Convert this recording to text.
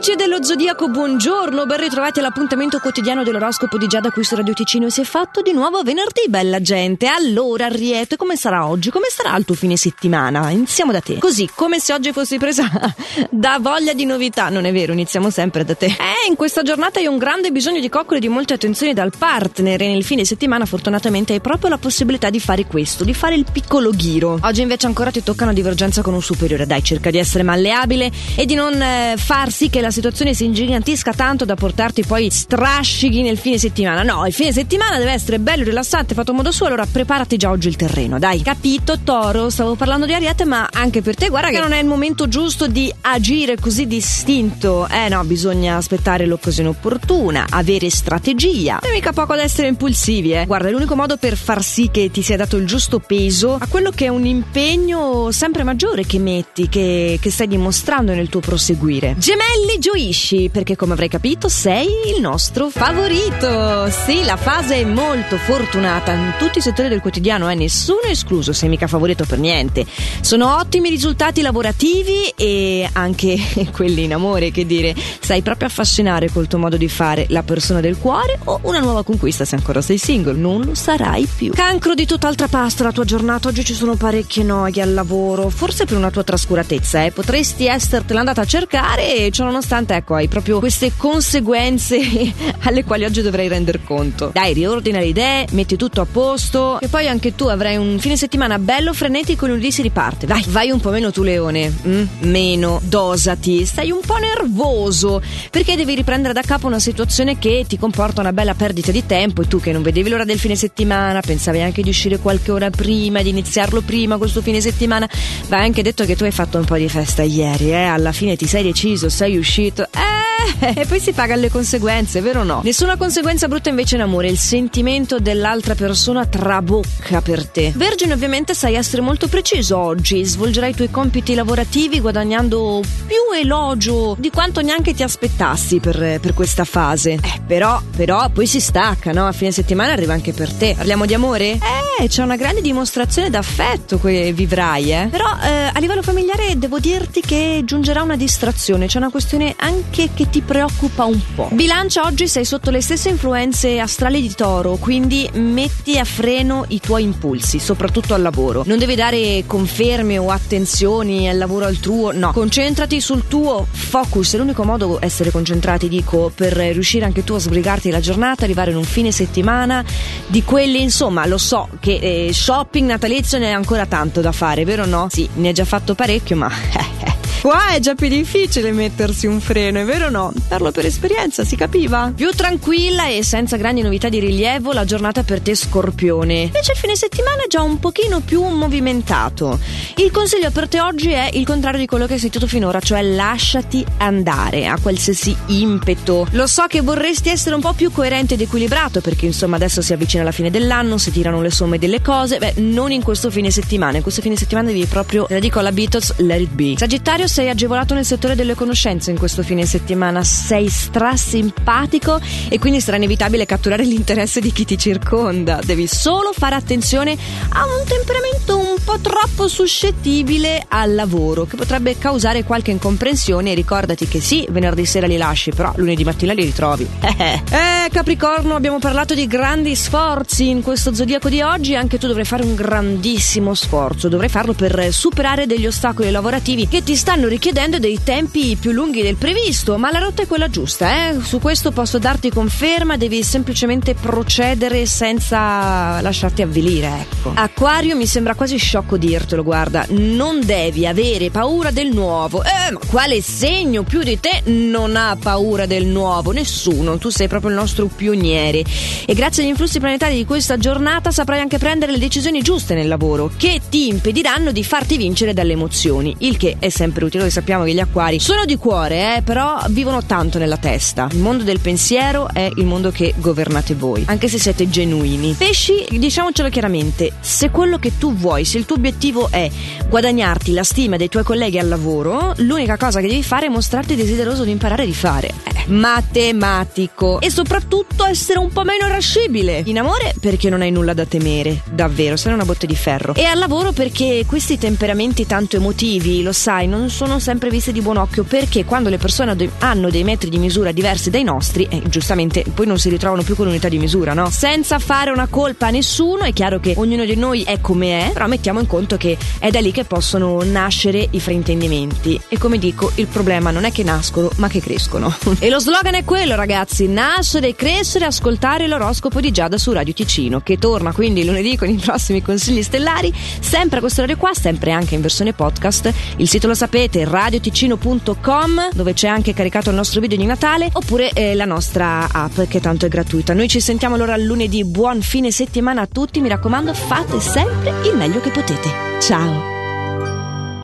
Amici dello Zodiaco, buongiorno, ben ritrovati all'appuntamento quotidiano dell'oroscopo di Giada qui su Radio Ticino. Si è fatto di nuovo venerdì, bella gente. Allora, Ariete, come sarà oggi? Come sarà il tuo fine settimana? Iniziamo da te. Così, come se oggi fossi presa da voglia di novità. Non è vero, iniziamo sempre da te. Eh, in questa giornata hai un grande bisogno di coccole e di molte attenzioni dal partner e nel fine settimana fortunatamente hai proprio la possibilità di fare questo, di fare il piccolo ghiro. Oggi invece ancora ti tocca una divergenza con un superiore. Dai, cerca di essere malleabile e di non eh, farsi che la situazione si ingigantisca tanto da portarti poi strascichi nel fine settimana. No, il fine settimana deve essere bello, rilassante, fatto a modo suo, allora preparati già oggi il terreno, dai. Capito, Toro? Stavo parlando di Ariete, ma anche per te, guarda che non è il momento giusto di agire così distinto. Eh no, bisogna aspettare l'occasione opportuna, avere strategia. E mica poco ad essere impulsivi, eh. Guarda, è l'unico modo per far sì che ti sia dato il giusto peso a quello che è un impegno sempre maggiore che metti, che, che stai dimostrando nel tuo proseguire. Gemelli gioisci perché come avrai capito sei il nostro favorito. Sì, la fase è molto fortunata in tutti i settori del quotidiano, eh? nessuno escluso, sei mica favorito per niente. Sono ottimi risultati lavorativi e anche quelli in amore, che dire, sai proprio affascinare col tuo modo di fare la persona del cuore o una nuova conquista se ancora sei single, non lo sarai più. Cancro di tutt'altra pasta la tua giornata, oggi ci sono parecchie noie al lavoro, forse per una tua trascuratezza, eh? potresti essertela andata a cercare e ciò nonostante ecco hai proprio queste conseguenze alle quali oggi dovrai render conto. Dai, riordina le idee, metti tutto a posto e poi anche tu avrai un fine settimana bello frenetico lunedì si riparte. Vai, vai un po' meno tu leone, mm? meno, dosati, stai un po' nervoso perché devi riprendere da capo una situazione che ti comporta una bella perdita di tempo e tu che non vedevi l'ora del fine settimana, pensavi anche di uscire qualche ora prima, di iniziarlo prima questo fine settimana, vai anche detto che tu hai fatto un po' di festa ieri, eh? alla fine ti sei deciso, sei sei uscito. Eh, e poi si paga le conseguenze, vero o no? Nessuna conseguenza brutta invece in amore, il sentimento dell'altra persona trabocca per te. Vergine ovviamente sai essere molto preciso oggi, svolgerai i tuoi compiti lavorativi guadagnando più elogio di quanto neanche ti aspettassi per, per questa fase. Eh, però, però poi si stacca, no? A fine settimana arriva anche per te. Parliamo di amore? Eh, c'è una grande dimostrazione d'affetto che vivrai, eh. Però eh, a livello familiare devo dirti che giungerà una distrazione, c'è una questione anche che ti preoccupa un po'. Bilancia oggi sei sotto le stesse influenze astrali di Toro, quindi metti a freno i tuoi impulsi, soprattutto al lavoro. Non devi dare conferme o attenzioni al lavoro altrui, no. Concentrati sul tuo focus, è l'unico modo essere concentrati, dico, per riuscire anche tu a sbrigarti la giornata, arrivare in un fine settimana di quelli, insomma, lo so che eh, shopping natalizio ne è ancora tanto da fare, vero no? Sì, ne ha già fatto parecchio, ma Qua è già più difficile mettersi un freno, è vero o no? Parlo per esperienza, si capiva? Più tranquilla e senza grandi novità di rilievo la giornata per te scorpione. Invece il fine settimana è già un pochino più movimentato. Il consiglio per te oggi è il contrario di quello che hai sentito finora, cioè lasciati andare a qualsiasi impeto. Lo so che vorresti essere un po' più coerente ed equilibrato perché insomma adesso si avvicina la fine dell'anno, si tirano le somme delle cose. Beh, non in questo fine settimana. In questo fine settimana devi proprio, te la dico alla Beatles, let it be. Sagittario sei agevolato nel settore delle conoscenze in questo fine settimana, sei strasimpatico e quindi sarà inevitabile catturare l'interesse di chi ti circonda. Devi solo fare attenzione a un temperamento un po' troppo suscettibile al lavoro che potrebbe causare qualche incomprensione ricordati che sì, venerdì sera li lasci, però lunedì mattina li ritrovi. eh, Capricorno, abbiamo parlato di grandi sforzi in questo zodiaco di oggi, anche tu dovrai fare un grandissimo sforzo, dovrai farlo per superare degli ostacoli lavorativi che ti stanno stanno richiedendo dei tempi più lunghi del previsto, ma la rotta è quella giusta, eh? Su questo posso darti conferma, devi semplicemente procedere senza lasciarti avvilire, ecco. Acquario mi sembra quasi sciocco dirtelo, guarda, non devi avere paura del nuovo. Eh, ma quale segno più di te non ha paura del nuovo? Nessuno, tu sei proprio il nostro pioniere. E grazie agli influssi planetari di questa giornata saprai anche prendere le decisioni giuste nel lavoro, che ti impediranno di farti vincere dalle emozioni, il che è sempre utile noi sappiamo che gli acquari sono di cuore, eh, però vivono tanto nella testa. Il mondo del pensiero è il mondo che governate voi, anche se siete genuini. Pesci, diciamocelo chiaramente, se quello che tu vuoi, se il tuo obiettivo è guadagnarti la stima dei tuoi colleghi al lavoro, l'unica cosa che devi fare è mostrarti desideroso di imparare di fare. Eh, matematico. E soprattutto essere un po' meno irascibile. In amore perché non hai nulla da temere, davvero, sei una botte di ferro. E al lavoro perché questi temperamenti tanto emotivi, lo sai, non sono sempre visti di buon occhio perché quando le persone hanno dei metri di misura diversi dai nostri, eh, giustamente poi non si ritrovano più con l'unità di misura, no? Senza fare una colpa a nessuno, è chiaro che ognuno di noi è come è, però mettiamo in conto che è da lì che possono nascere i fraintendimenti. E come dico, il problema non è che nascono, ma che crescono. e lo slogan è quello, ragazzi: nascere, crescere, ascoltare l'oroscopo di Giada su Radio Ticino, che torna quindi lunedì con i prossimi consigli stellari, sempre a questo orario qua, sempre anche in versione podcast. Il sito lo sapete, radioticino.com, dove c'è anche caricato il nostro video di Natale, oppure eh, la nostra app, che tanto è gratuita. Noi ci sentiamo allora lunedì. Buon fine settimana a tutti, mi raccomando, fate sempre il meglio che potete. Ciao!